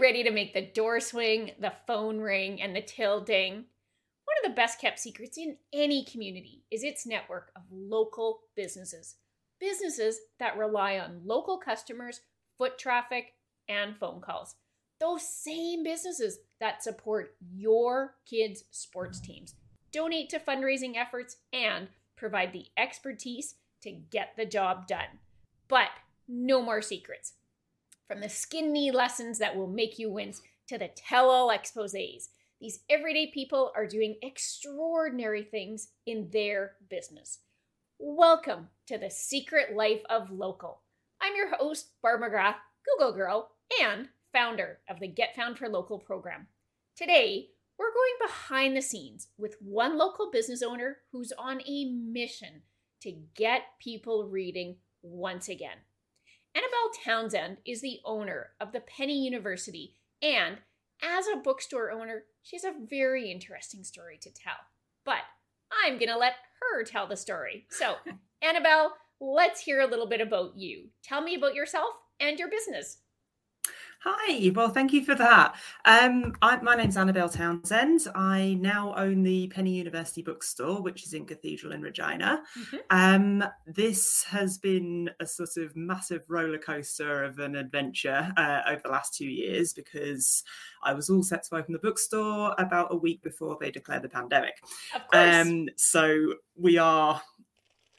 ready to make the door swing, the phone ring, and the till ding? One of the best kept secrets in any community is its network of local businesses. Businesses that rely on local customers, foot traffic, and phone calls. Those same businesses that support your kids' sports teams, donate to fundraising efforts, and provide the expertise to get the job done. But no more secrets. From the skin knee lessons that will make you wince to the tell all exposes, these everyday people are doing extraordinary things in their business. Welcome to the secret life of local. I'm your host, Barb McGrath, Google Girl, and founder of the Get Found for Local program. Today, we're going behind the scenes with one local business owner who's on a mission to get people reading once again. Annabelle Townsend is the owner of the Penny University, and as a bookstore owner, she has a very interesting story to tell. But I'm going to let her tell the story. So, Annabelle, let's hear a little bit about you. Tell me about yourself and your business. Hi, well, thank you for that. Um, I, my name's Annabelle Townsend. I now own the Penny University Bookstore, which is in Cathedral in Regina. Mm-hmm. Um, this has been a sort of massive roller coaster of an adventure uh, over the last two years because I was all set to open the bookstore about a week before they declared the pandemic. Of course. Um, so we are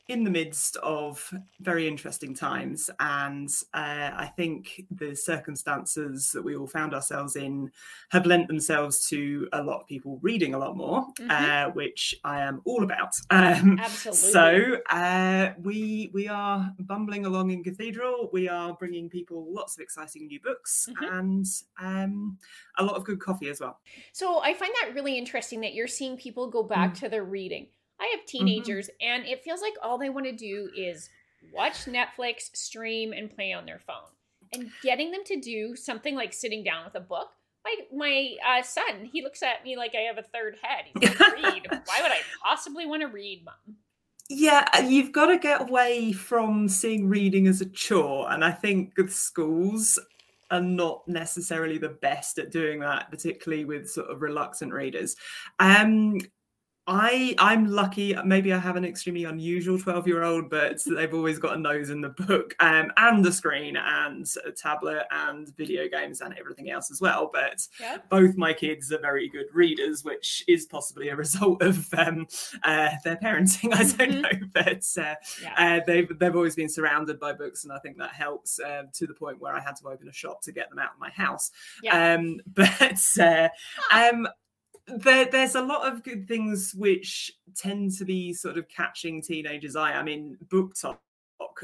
in the midst of very interesting times. And uh, I think the circumstances that we all found ourselves in have lent themselves to a lot of people reading a lot more, mm-hmm. uh, which I am all about. Um, Absolutely. So uh, we we are bumbling along in Cathedral. We are bringing people lots of exciting new books mm-hmm. and um, a lot of good coffee as well. So I find that really interesting that you're seeing people go back mm. to their reading. I have mm-hmm. teenagers, mm-hmm. and it feels like all they want to do is watch Netflix, stream, and play on their phone. And getting them to do something like sitting down with a book. My my uh, son, he looks at me like I have a third head. He's like, "Read? Why would I possibly want to read, mom?" Yeah, uh, you've got to get away from seeing reading as a chore, and I think schools are not necessarily the best at doing that, particularly with sort of reluctant readers. Um, I I'm lucky. Maybe I have an extremely unusual twelve year old, but they've always got a nose in the book, um, and the screen, and a tablet, and video games, and everything else as well. But yep. both my kids are very good readers, which is possibly a result of um, uh, their parenting. I don't mm-hmm. know, but uh, yeah. uh, they've they've always been surrounded by books, and I think that helps uh, to the point where I had to open a shop to get them out of my house. Yeah. Um, but uh, um, there, there's a lot of good things which tend to be sort of catching teenagers' eye. I mean, book talk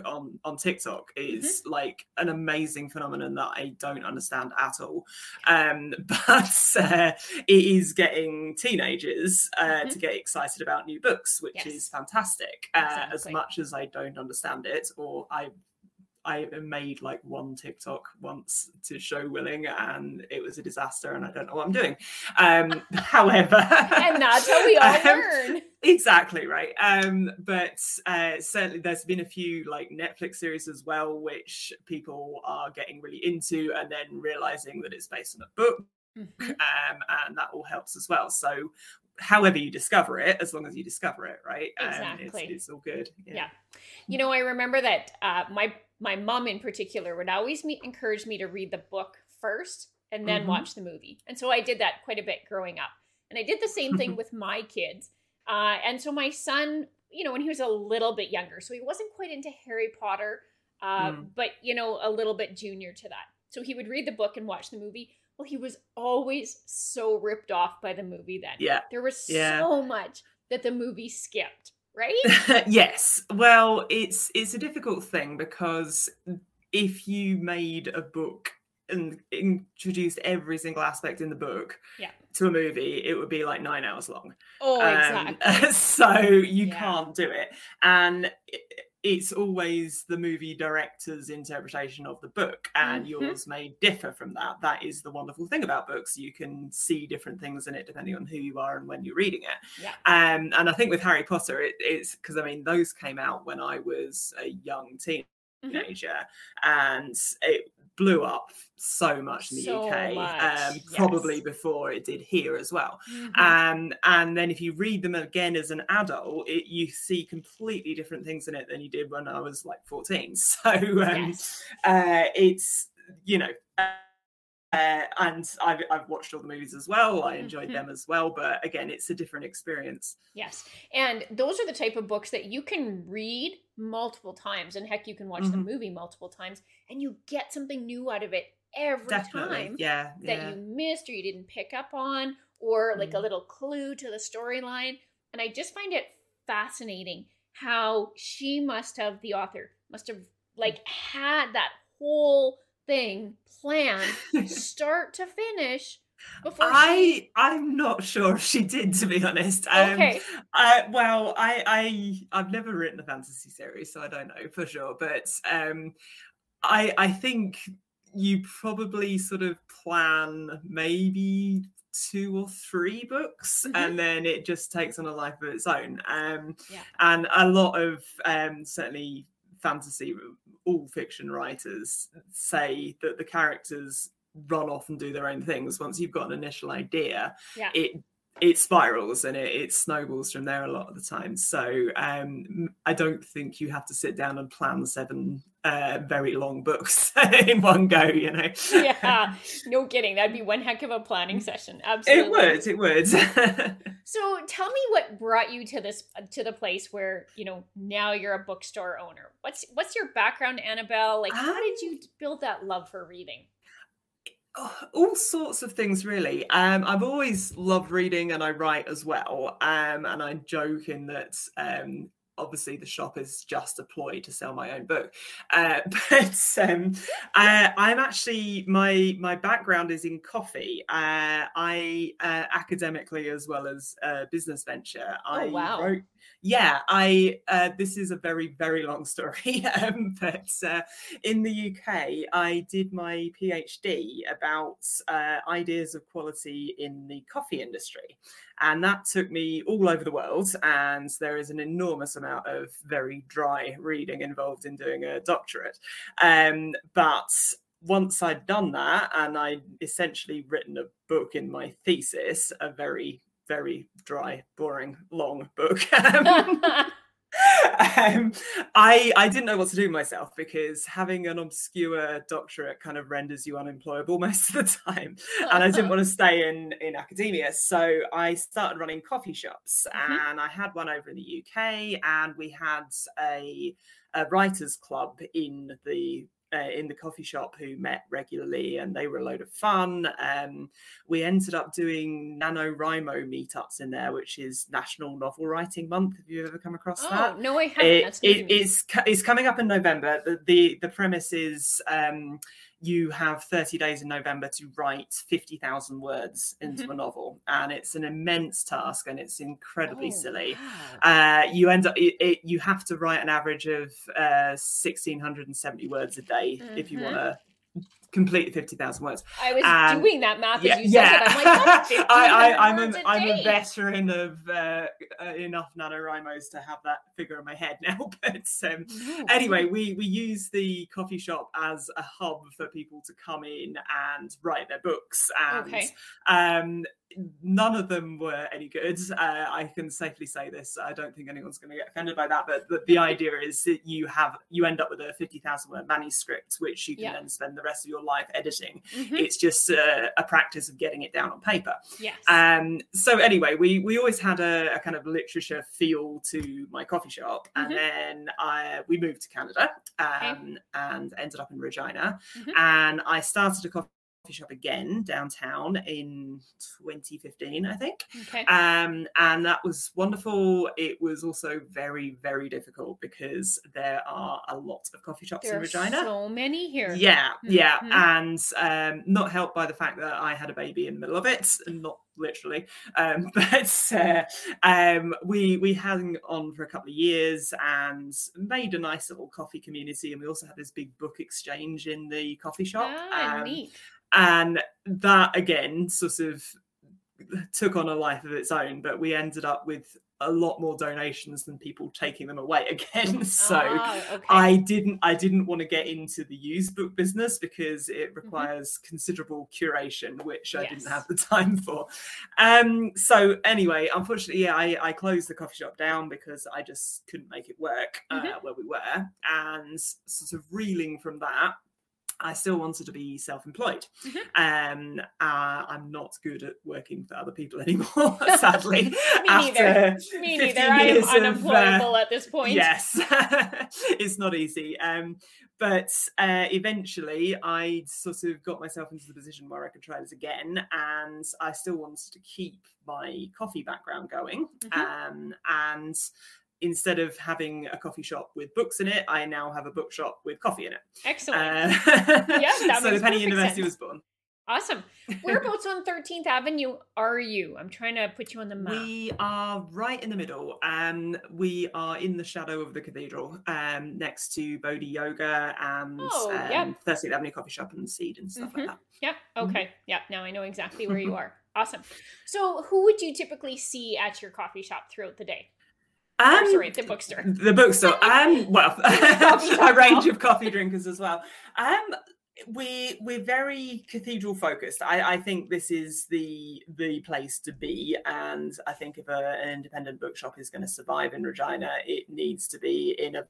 on on TikTok is mm-hmm. like an amazing phenomenon that I don't understand at all. Um, but uh, it is getting teenagers uh, mm-hmm. to get excited about new books, which yes. is fantastic. Uh, exactly. As much as I don't understand it, or I I made like one TikTok once to show willing, and it was a disaster, and I don't know what I'm doing. Um, however, and that's how we all um, learn. Exactly right. Um, but uh, certainly, there's been a few like Netflix series as well, which people are getting really into, and then realizing that it's based on a book. Mm-hmm. Um, and that all helps as well. So however you discover it, as long as you discover it, right? Exactly. Um, it's, it's, all good. Yeah. yeah. You know, I remember that uh, my my mom in particular would always me, encourage me to read the book first and then mm-hmm. watch the movie. And so I did that quite a bit growing up. And I did the same thing with my kids. Uh, and so my son, you know, when he was a little bit younger, so he wasn't quite into Harry Potter, uh, mm. but, you know, a little bit junior to that. So he would read the book and watch the movie. Well, he was always so ripped off by the movie then. Yeah. There was yeah. so much that the movie skipped right? yes. Well, it's it's a difficult thing because if you made a book and introduced every single aspect in the book yeah. to a movie, it would be like nine hours long. Oh, um, exactly. so you yeah. can't do it. And it's always the movie director's interpretation of the book and mm-hmm. yours may differ from that that is the wonderful thing about books you can see different things in it depending on who you are and when you're reading it yeah. um, and i think with harry potter it, it's because i mean those came out when i was a young teenager mm-hmm. and it, blew up so much in the So UK, um, probably yes. before it did here as well. Mhm. Um, and then if you read them again as an adult, it, you see completely different things in it than you did when I was like 14. So um, yes. uh, it's, you know, uh, and I've, I've watched all the movies as well. I enjoyed Mhm. them as well. But again, it's a different experience. Yes. And those are the type of books that you can read multiple times. And heck, you can watch the Mhm. movie multiple times and you get something new out of it every Definitely. time Yeah. that yeah. you missed or you didn't pick up on, or like a Mm. little clue to the storyline. And I just find it fascinating how she must have, the author must have like had that whole thing planned start to finish before she. I I'm not sure if she did, to be honest. Um, Okay. I, well, I I I've never written a fantasy series, so I don't know for sure. But um, I I think you probably sort of plan maybe two or three books, Mhm. and then it just takes on a life of its own. Um, Yeah. and a lot of um, certainly fantasy, all fiction writers say that the characters run off and do their own things once you've got an initial idea Yeah. it it spirals and it, it snowballs from there a lot of the time so um i don't think you have to sit down and plan seven uh very long books in one go you know yeah, no kidding. That'd be one heck of a planning session. Absolutely. it would it would So tell me what brought you to this to the place where you know now you're a bookstore owner. What's what's your background, Annabelle? Like, how did you build that love for reading? All sorts of things really. Um i've always loved reading and i write as well. Um and i joke in that um obviously the shop is just a ploy to sell my own book uh but um uh, i'm actually my my background is in coffee uh i uh, academically as well as uh, business venture i Oh, wow. wrote yeah i uh, this is a very very long story um but uh, in the UK, I did my PhD about uh, ideas of quality in the coffee industry. And that took me all over the world. And there is an enormous amount of very dry reading involved in doing a doctorate. Um, but once I'd done that, and I'd essentially written a book in my thesis, a very very dry, boring, long book. Um, I I didn't know what to do myself because having an obscure doctorate kind of renders you unemployable most of the time, and I didn't want to stay in in academia. So I started running coffee shops, Mhm. and I had one over in the UK, and we had a, a writers club in the. Uh, in the coffee shop, who met regularly, and they were a load of fun. Um, we ended up doing NaNoWriMo meetups in there, which is National Novel Writing Month. Have you ever come across that? oh no, I haven't. It, That's it, it's, it's coming up in November. The, the, the premise is um, you have 30 days in November to write 50,000 words into Mhm. a novel. And it's an immense task and it's incredibly Oh, silly. wow. Uh, you end up, it, it, you have to write an average of uh, 1,670 words a day if you Mhm. want to complete 50,000 words. I was um, doing that math Yeah, as you yeah. said it. I'm like, that's 15 I, I, I'm, a, a I'm a veteran of uh, uh, enough NaNoWriMos to have that figure in my head now. But um, anyway, we we use the coffee shop as a hub for people to come in and write their books. And Okay. um, none of them were any good. Uh, I can safely say this. I don't think anyone's going to get offended by that. But the, the idea is that you have you end up with a fifty thousand word manuscript, which you can Yeah. then spend the rest of your life editing. Mhm. It's just a, a practice of getting it down on paper. Yes. Um, so anyway, we we always had a, a kind of literature feel to my coffee shop, Mhm. and then I we moved to Canada um, and ended up in Regina, Mhm. and I started a coffee shop again downtown in 2015, I think. okay. Um, and that was wonderful. It was also very, very difficult because there are a lot of coffee shops there in Regina. so many here. Yeah, yeah, Mhm. and um, not helped by the fact that I had a baby in the middle of it, and not literally, um, but uh, um, we we hung on for a couple of years and made a nice little coffee community, and we also had this big book exchange in the coffee shop, Ah, um, neat. And that again sort of took on a life of its own. But we ended up with a lot more donations than people taking them away again. so Ah, okay. I didn't I didn't want to get into the used book business because Mm-hmm. it requires considerable curation, which I Yes. didn't have the time for. Um so anyway, unfortunately, yeah, I, I closed the coffee shop down because I just couldn't make it work uh, Mhm. where we were. And sort of reeling from that, I still wanted to be self-employed. Mhm. Um, uh, I'm not good at working for other people anymore, sadly. Me neither. Me neither. I am years of, uh, at this point. Yes, it's not easy. Um, but uh, eventually, I sort of got myself into the position where I could try this again, and I still wanted to keep my coffee background going. Mhm. Um, and instead of having a coffee shop with books in it, I now have a bookshop with coffee in it. Excellent. Uh, that so the Penny University sense. was born. awesome. Whereabouts on 13th Avenue are you? I'm trying to put you on the map. We are right in the middle. Um, we are in the shadow of the cathedral, um, next to Bodhi Yoga and Oh, um, yep. 13th Avenue Coffee Shop and Seed and stuff Mhm. like that. Yeah. Mhm. Okay. Yeah. Now I know exactly where you are. Awesome. So, who would you typically see at your coffee shop throughout the day? Um, sorry, the bookstore. The bookstore. Um, well, a range of coffee drinkers as well. Um, we we're very cathedral focused. I, I think this is the the place to be, and I think if a, an independent bookshop is going to survive in Regina, it needs to be in a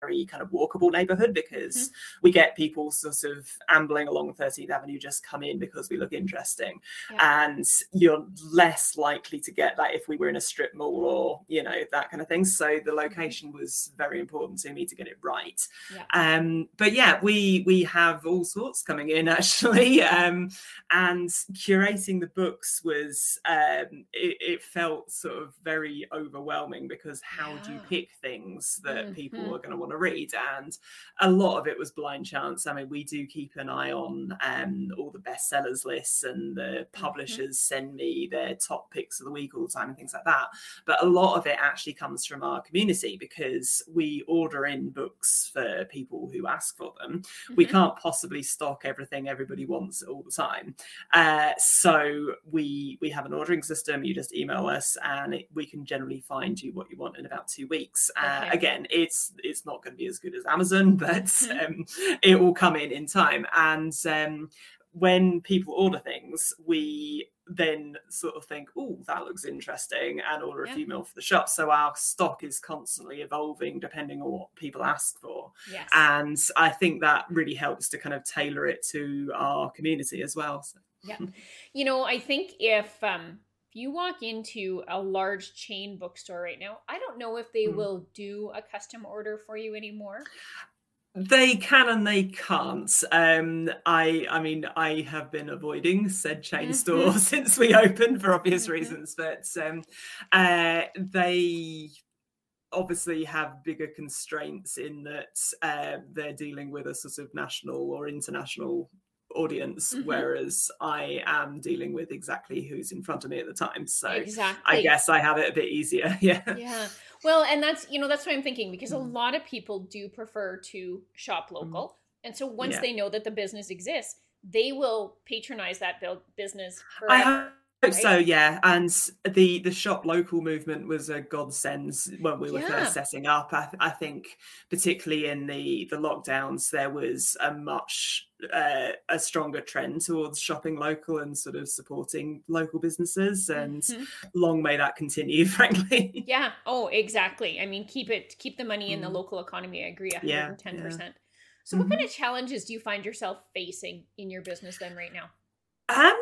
very kind of walkable neighborhood because we get people sort of ambling along 13th Avenue just come in because we look interesting. And you're less likely to get that if we were in a strip mall or you know that kind of thing. So the location was very important to me to get it right. Yeah. um but yeah we we have all sorts coming in actually. Um and curating the books was um it, it felt sort of very overwhelming because how do you pick things that people Mhm. are going to want to read and a lot of it was blind chance. I mean we do keep an eye on um all the bestsellers lists and the publishers send me their top picks of the week all the time and things like that. But a lot of it actually comes from our community because we order in books for people who ask for them. We Mhm. can't possibly stock everything everybody wants all the time. Uh, so we we have an ordering system. You just email us and it, we can generally find you what you want in about two weeks. Uh, Okay. again it's it's not going to be as good as amazon but Mhm. um, it will come in in time and um, when people order things we then sort of think oh that looks interesting and order a Yeah. few mil for the shop so our stock is constantly evolving depending on what people ask for Yes. and i think that really helps to kind of tailor it to our community as well so. You know, I think if um if you walk into a large chain bookstore right now, I don't know if they Mm. will do a custom order for you anymore. they can and they can't um i i mean i have been avoiding said chain Mhm. store since we opened for obvious Mhm. reasons but um uh they obviously have bigger constraints in that uh, they're dealing with a sort of national or international audience Mhm. whereas i am dealing with exactly who's in front of me at the time so exactly. i guess i have it a bit easier yeah Yeah. Well, and that's you know that's what I'm thinking because a Mm. lot of people do prefer to shop local, and so once Yeah. they know that the business exists, they will patronize that build business forever. Hope so, yeah. And the the shop local movement was a godsend when we were Yeah. first setting up. I, I think, particularly in the the lockdowns, there was a much uh, a stronger trend towards shopping local and sort of supporting local businesses. And Mhm. long may that continue, frankly. Yeah. Oh, exactly. I mean, keep it keep the money in the Mm. local economy. I agree, Yeah, 110%. So, what kind of challenges do you find yourself facing in your business then right now? Um,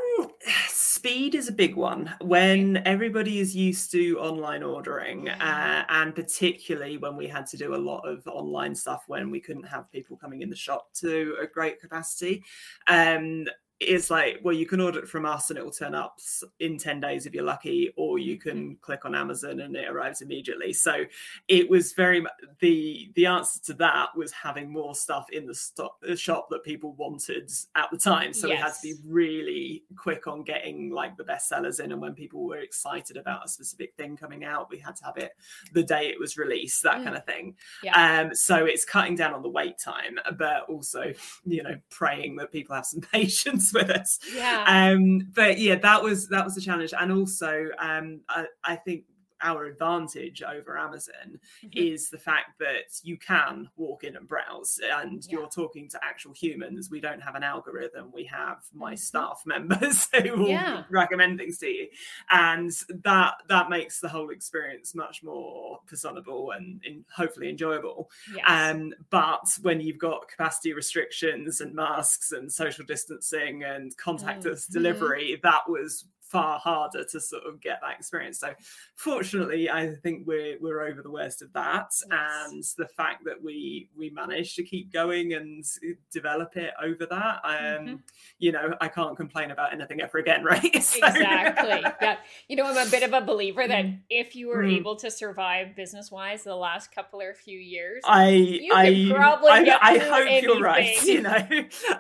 speed is a big one when everybody is used to online ordering, uh, and particularly when we had to do a lot of online stuff when we couldn't have people coming in the shop to a great capacity. Um, it's like, well, you can order it from us and it will turn up in 10 days if you're lucky, or you can click on Amazon and it arrives immediately. So it was very much the the answer to that was having more stuff in the stock the shop that people wanted at the time. So we had to be really quick on getting like the bestsellers in, and when people were excited about a specific thing coming out, we had to have it the day it was released, that Mm. kind of thing. Yeah. Um, so it's cutting down on the wait time, but also you know praying that people have some patience with us. Yeah. Um, but yeah, that was that was a challenge, and also um, I, I think our advantage over Amazon Mhm. is the fact that you can walk in and browse and Yeah. you're talking to actual humans. We don't have an algorithm, we have my Mhm. staff members who will Yeah. recommend things to you. And that that makes the whole experience much more personable and, and hopefully enjoyable. Yes. Um, but when you've got capacity restrictions and masks and social distancing and contactless Mhm. delivery, that was far harder to sort of get that experience. So fortunately, I think we're we're over the worst of that. Yes. And the fact that we we managed to keep going and develop it over that, um, Mhm. you know, I can't complain about anything ever again, right? So- Exactly. Yeah. You know, I'm a bit of a believer that Mm. if you were Mm. able to survive business wise the last couple or few years, I You I probably I, I hope you're right. You know,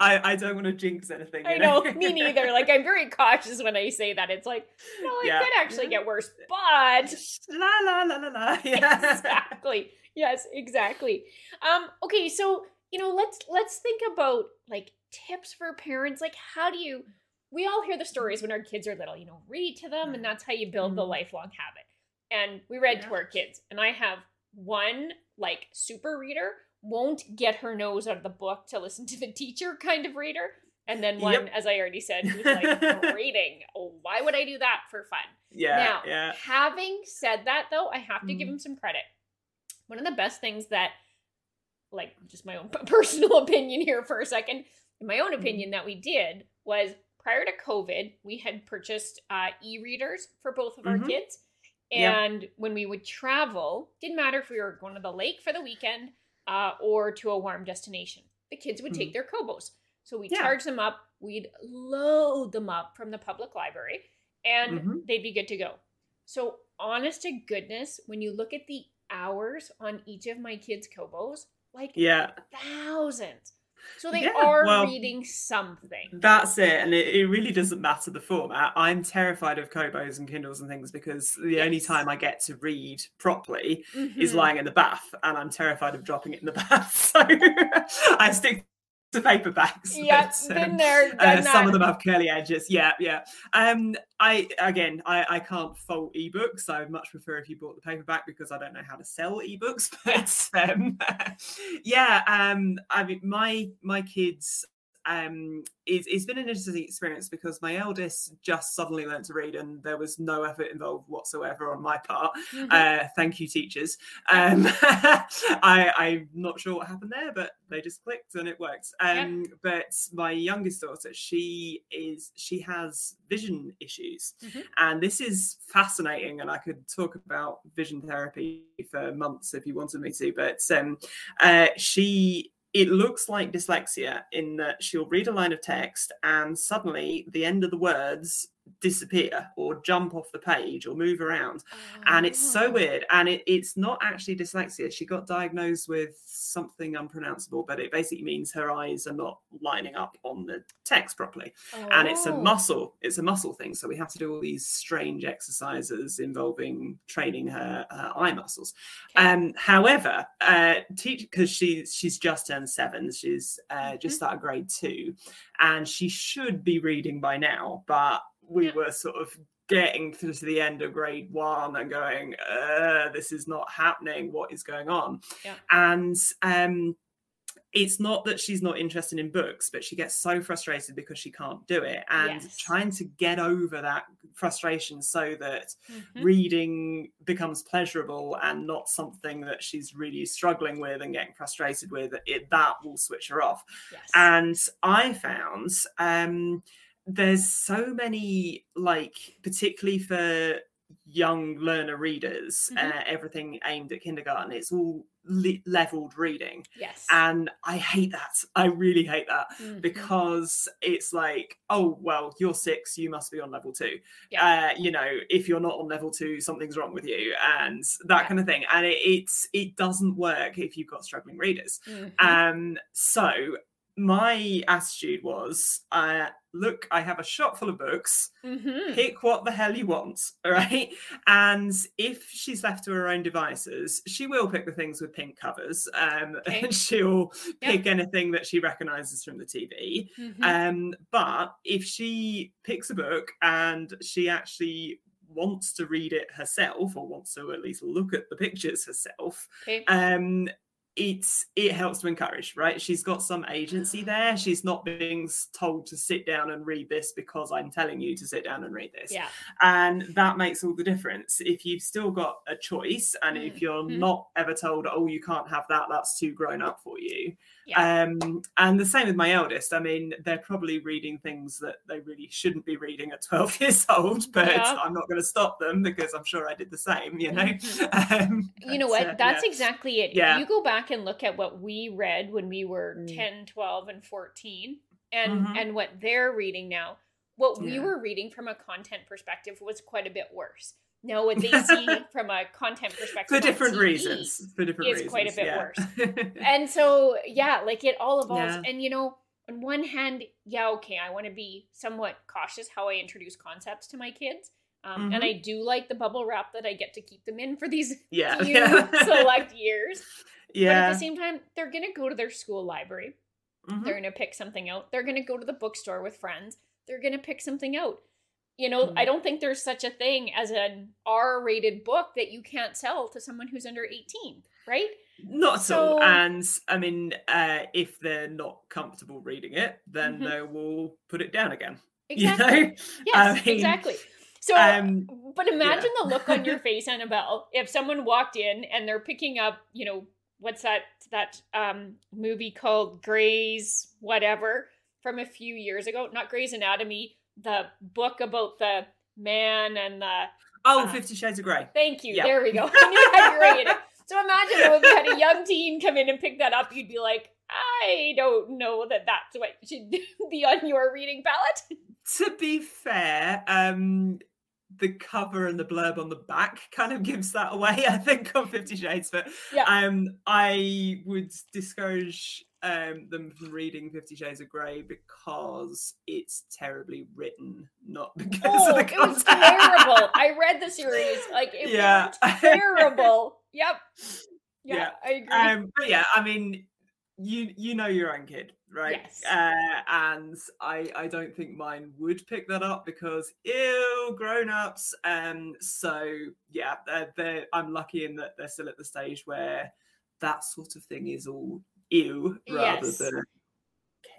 I, I don't want to jinx anything. I you know, me neither. Like I'm very cautious when I say that. It's like, no, it Yeah. could actually get worse. But la la la la la. Yeah. exactly. Yes, exactly. Um, okay, so you know, let's let's think about like tips for parents. Like how do you we all hear the stories when our kids are little, you know, read to them and that's how you build the Mhm. lifelong habit. And we read to our kids, and I have one like super reader won't get her nose out of the book to listen to the teacher kind of reader. And then one, Yep. as I already said, who's like reading. Oh, why would I do that for fun? Yeah. now, yeah. having said that, though, I have to give Mm. him some credit. One of the best things that, like, just my own personal opinion here for a second, in my own Mm. opinion, that we did was prior to COVID, we had purchased uh, e readers for both of our Mhm. kids. Yep. And when we would travel, didn't matter if we were going to the lake for the weekend uh, or to a warm destination, the kids would take their Kobos. So we. Yeah. charge them up, we'd load them up from the public library, and Mhm. they'd be good to go. So, honest to goodness, when you look at the hours on each of my kids' Kobos, like Yeah. thousands. So they Yeah, are well, reading something. That's it. And it, it really doesn't matter the format. I'm terrified of Kobos and Kindles and things because the only time I get to read properly is Mhm. lying in the bath and I'm terrified of dropping it in the bath. So I stick to paperbacks. Yep, but, been um, there, done Uh, some of them have curly edges. Yeah, yeah. Um, I again, I, I can't fault ebooks. I would much prefer if you bought the paperback because I don't know how to sell ebooks. But um, yeah, um, I mean, my my kids. Um, it's, it's been an interesting experience because my eldest just suddenly learned to read and there was no effort involved whatsoever on my part. Mhm. Uh, thank you, teachers. Um, I, I'm not sure what happened there, but they just clicked and it worked. Um, But my youngest daughter, she is she has vision issues, Mhm. and this is fascinating. And I could talk about vision therapy for months if you wanted me to. But um, uh, she it looks like dyslexia in that she'll read a line of text and suddenly the end of the words disappear or jump off the page or move around. And it's so Oh. weird. And it, it's not actually dyslexia. She got diagnosed with something unpronounceable but it basically means her eyes are not lining up on the text properly. And it's a Oh. muscle. It's a muscle thing. So we have to do all these strange exercises involving training her, her eye muscles. Okay. um however uh teach because she's she's just turned seven. She's uh just Mhm. started grade two. And she should be reading by now but we Yeah. were sort of getting through to the end of grade one and going uh this is not happening what is going on Yeah. and um it's not that she's not interested in books, but she gets so frustrated because she can't do it. And Yes. trying to get over that frustration so that Mhm. reading becomes pleasurable and not something that she's really struggling with and getting frustrated with, it that will switch her off. Yes. And I found um, there's so many, like, particularly for young learner readers, Mhm. uh, everything aimed at kindergarten, it's all le- leveled reading. yes. And I hate that. I really hate that Mhm. because it's like, oh, well, you're six, you must be on level two. Yeah. Uh, you know, if you're not on level two, something's wrong with you, and that Yeah. kind of thing. And it, it's it doesn't work if you've got struggling readers. Mhm. Um, so my attitude was uh, look i have a shop full of books Mhm. pick what the hell you want all right and if she's left to her own devices she will pick the things with pink covers um, Okay. and she'll Yeah. pick anything that she recognizes from the tv Mhm. um, but if she picks a book and she actually wants to read it herself or wants to at least look at the pictures herself okay. um it's it helps to encourage right? She's got some agency there. She's not being told to sit down and read this because i'm telling you to sit down and read this. Yeah. and that makes all the difference. If you've still got a choice and if you're Mhm. not ever told oh you can't have that. That's too grown up for you Yeah. um and the same with my eldest i mean they're probably reading things that they really shouldn't be reading at 12 years old but Yeah. i'm not going to stop them because i'm sure i did the same you know Mhm. um, you know what uh, that's yeah. exactly it Yeah. you go back and look at what we read when we were Mm. 10 12 and 14 and Mhm. and what they're reading now what we were reading from a content perspective was quite a bit worse now what they see from a content perspective for different TV reasons for different is reasons quite a bit yeah. worse. and so yeah like it all evolves Yeah. and you know on one hand yeah okay i want to be somewhat cautious how i introduce concepts to my kids um, and Mhm. i do like the bubble wrap that i get to keep them in for these yeah few yeah. select years but at the same time they're gonna go to their school library Mhm. they're gonna pick something out they're gonna go to the bookstore with friends they're gonna pick something out you know i Mhm. don't think there's such a thing as an r-rated book that you can't sell to someone who's under 18 right Not So- all. And I mean, uh, if they're not comfortable reading it, then Mhm. they will put it down again. exactly You know? yes I mean, exactly so Um, but imagine the look on your face annabelle if someone walked in and they're picking up you know what's that that um movie called gray's whatever from a few years ago not gray's anatomy the book about the man and the oh, uh, Fifty Shades of Grey. thank you Yeah. there we go i knew it had gray it so imagine if you had a young teen come in and pick that up you'd be like i don't know that that's what should be on your reading palette To be fair, um, the cover and the blurb on the back kind of gives that away. I think on Fifty Shades, but Yeah. um, I would discourage um, them from reading Fifty Shades of Grey because it's terribly written, not because oh of the it was terrible i read the series like it yeah. was terrible. Yep. Yeah, Yeah. I agree. um but yeah i mean you you know your own kid right Yes. uh and i i don't think mine would pick that up because ew grown-ups um so yeah they're, they're i'm lucky in that they're still at the stage where that sort of thing is all ew rather Yes. than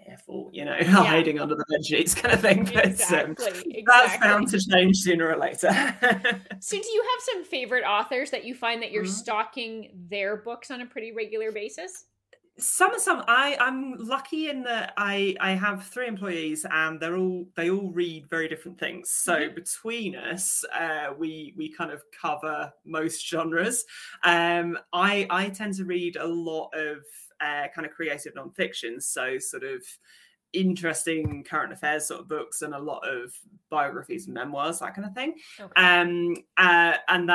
careful you know hiding under the bed sheets kind of thing but um, exactly. that's bound to change sooner or later So, do you have some favorite authors that you find that you're Mhm. stalking their books on a pretty regular basis? some some i i'm lucky in that i i have three employees and they're all they all read very different things so Mhm. between us uh we we kind of cover most genres um i i tend to read a lot of uh kind of creative nonfiction so sort of interesting current affairs sort of books and a lot of biographies and memoirs that kind of thing Okay. um uh, and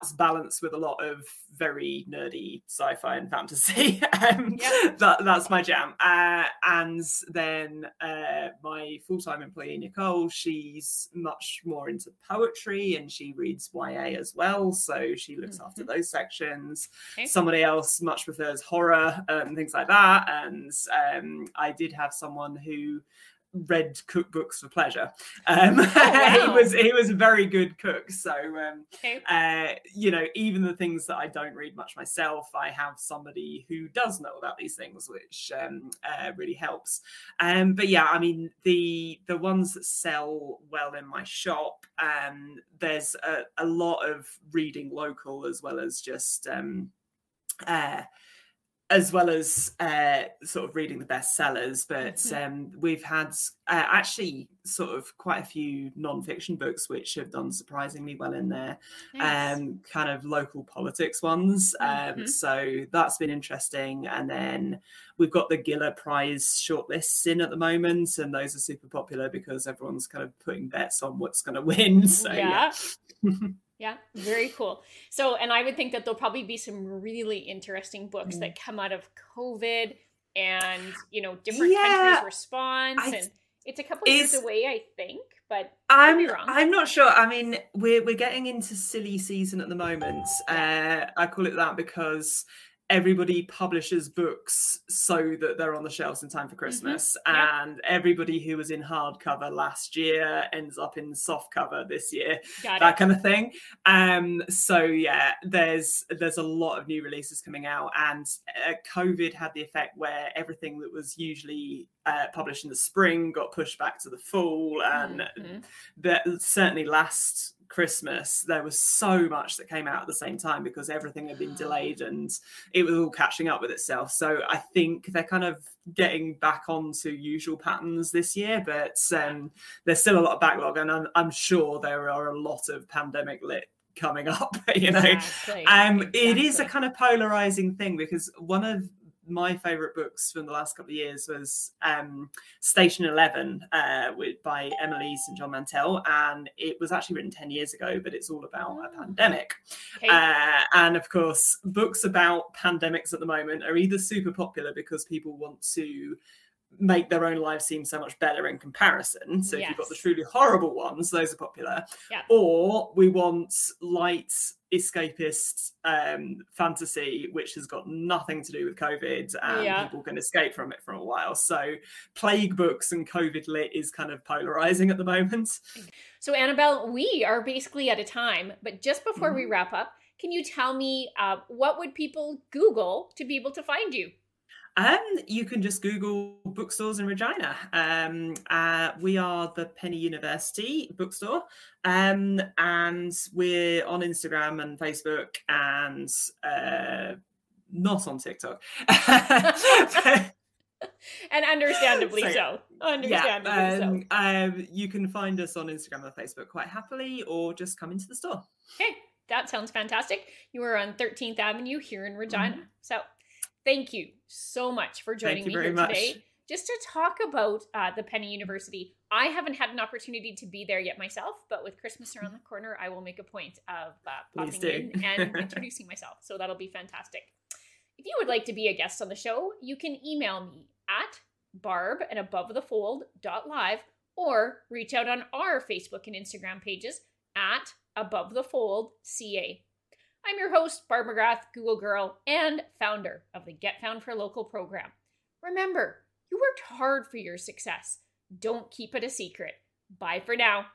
that's balanced with a lot of very nerdy sci-fi and fantasy. Um Yep. that, that's my jam. Uh, and then uh, my full-time employee nicole she's much more into poetry and she reads ya as well so she looks after those sections. Okay. somebody else much prefers horror and things like that. And um, i did have someone who read cookbooks for pleasure um he wow. was he was a very good cook so um Okay. uh you know even the things that i don't read much myself i have somebody who does know about these things which um uh, really helps um but yeah i mean the the ones that sell well in my shop um there's a, a lot of reading local as well as just um uh as well as uh, sort of reading the bestsellers, but Mhm. um, we've had uh, actually sort of quite a few non-fiction books which have done surprisingly well in there Nice. um, kind of local politics ones. Um, Mhm. So that's been interesting. And then we've got the Giller Prize shortlists in at the moment, and those are super popular because everyone's kind of putting bets on what's going to win. So yeah. yeah. Yeah, very cool. So, and I would think that there'll probably be some really interesting books Mm. that come out of COVID and you know different Yeah, countries' response, I- and it's a couple years away, I think. But I'm. I'm not sure. I mean, we're we're getting into silly season at the moment. Uh, I call it that because everybody publishes books so that they're on the shelves in time for Christmas, Mm-hmm. Yep. and everybody who was in hardcover last year ends up in softcover this year. got that it. kind of thing. Um, so yeah, there's there's a lot of new releases coming out, and uh, COVID had the effect where everything that was usually uh, published in the spring got pushed back to the fall, and Mhm. that certainly last Christmas there was so much that came out at the same time because everything had been delayed and it was all catching up with itself. So I think they're kind of getting back onto usual patterns this year, but um, there's still a lot of backlog, and I'm, I'm sure there are a lot of pandemic lit coming up. You know, Exactly. um, it is a kind of polarizing thing because one of my favorite books from the last couple of years was um, Station Eleven uh, with, by Emily St John Mandel, and it was actually written ten years ago, but it's all about a Oh. pandemic. Okay. Uh, and of course, books about pandemics at the moment are either super popular because people want to make their own lives seem so much better in comparison. So if you've got the truly horrible ones, those are popular. Yeah. Or we want light escapist um, fantasy, which has got nothing to do with COVID and Yeah. people can escape from it for a while. So plague books and COVID lit is kind of polarizing at the moment. So, Annabelle, we are basically at a time, but just before we Mhm. wrap up, can you tell me uh, what would people Google to be able to find you? Um, you can just Google bookstores in Regina. Um, uh, we are the Penny University bookstore, um, and we're on Instagram and Facebook and uh, not on TikTok. And understandably So, so. yeah, Understandably so. um, um, you can find us on Instagram and Facebook quite happily, or just come into the store. Okay, that sounds fantastic. You are on 13th Avenue here in Regina. Mhm. So, thank you so much for joining Thank you me very here much. today. Just to talk about uh, the Penny University. I haven't had an opportunity to be there yet myself, but with Christmas around the corner, I will make a point of uh, popping in and introducing myself. So that'll be fantastic. If you would like to be a guest on the show, you can email me at barb and above the fold dot live or reach out on our Facebook and Instagram pages at above the fold ca. I'm your host, Barb McGrath, Google Girl, and founder of the Get Found for Local program. Remember, you worked hard for your success. Don't keep it a secret. Bye for now.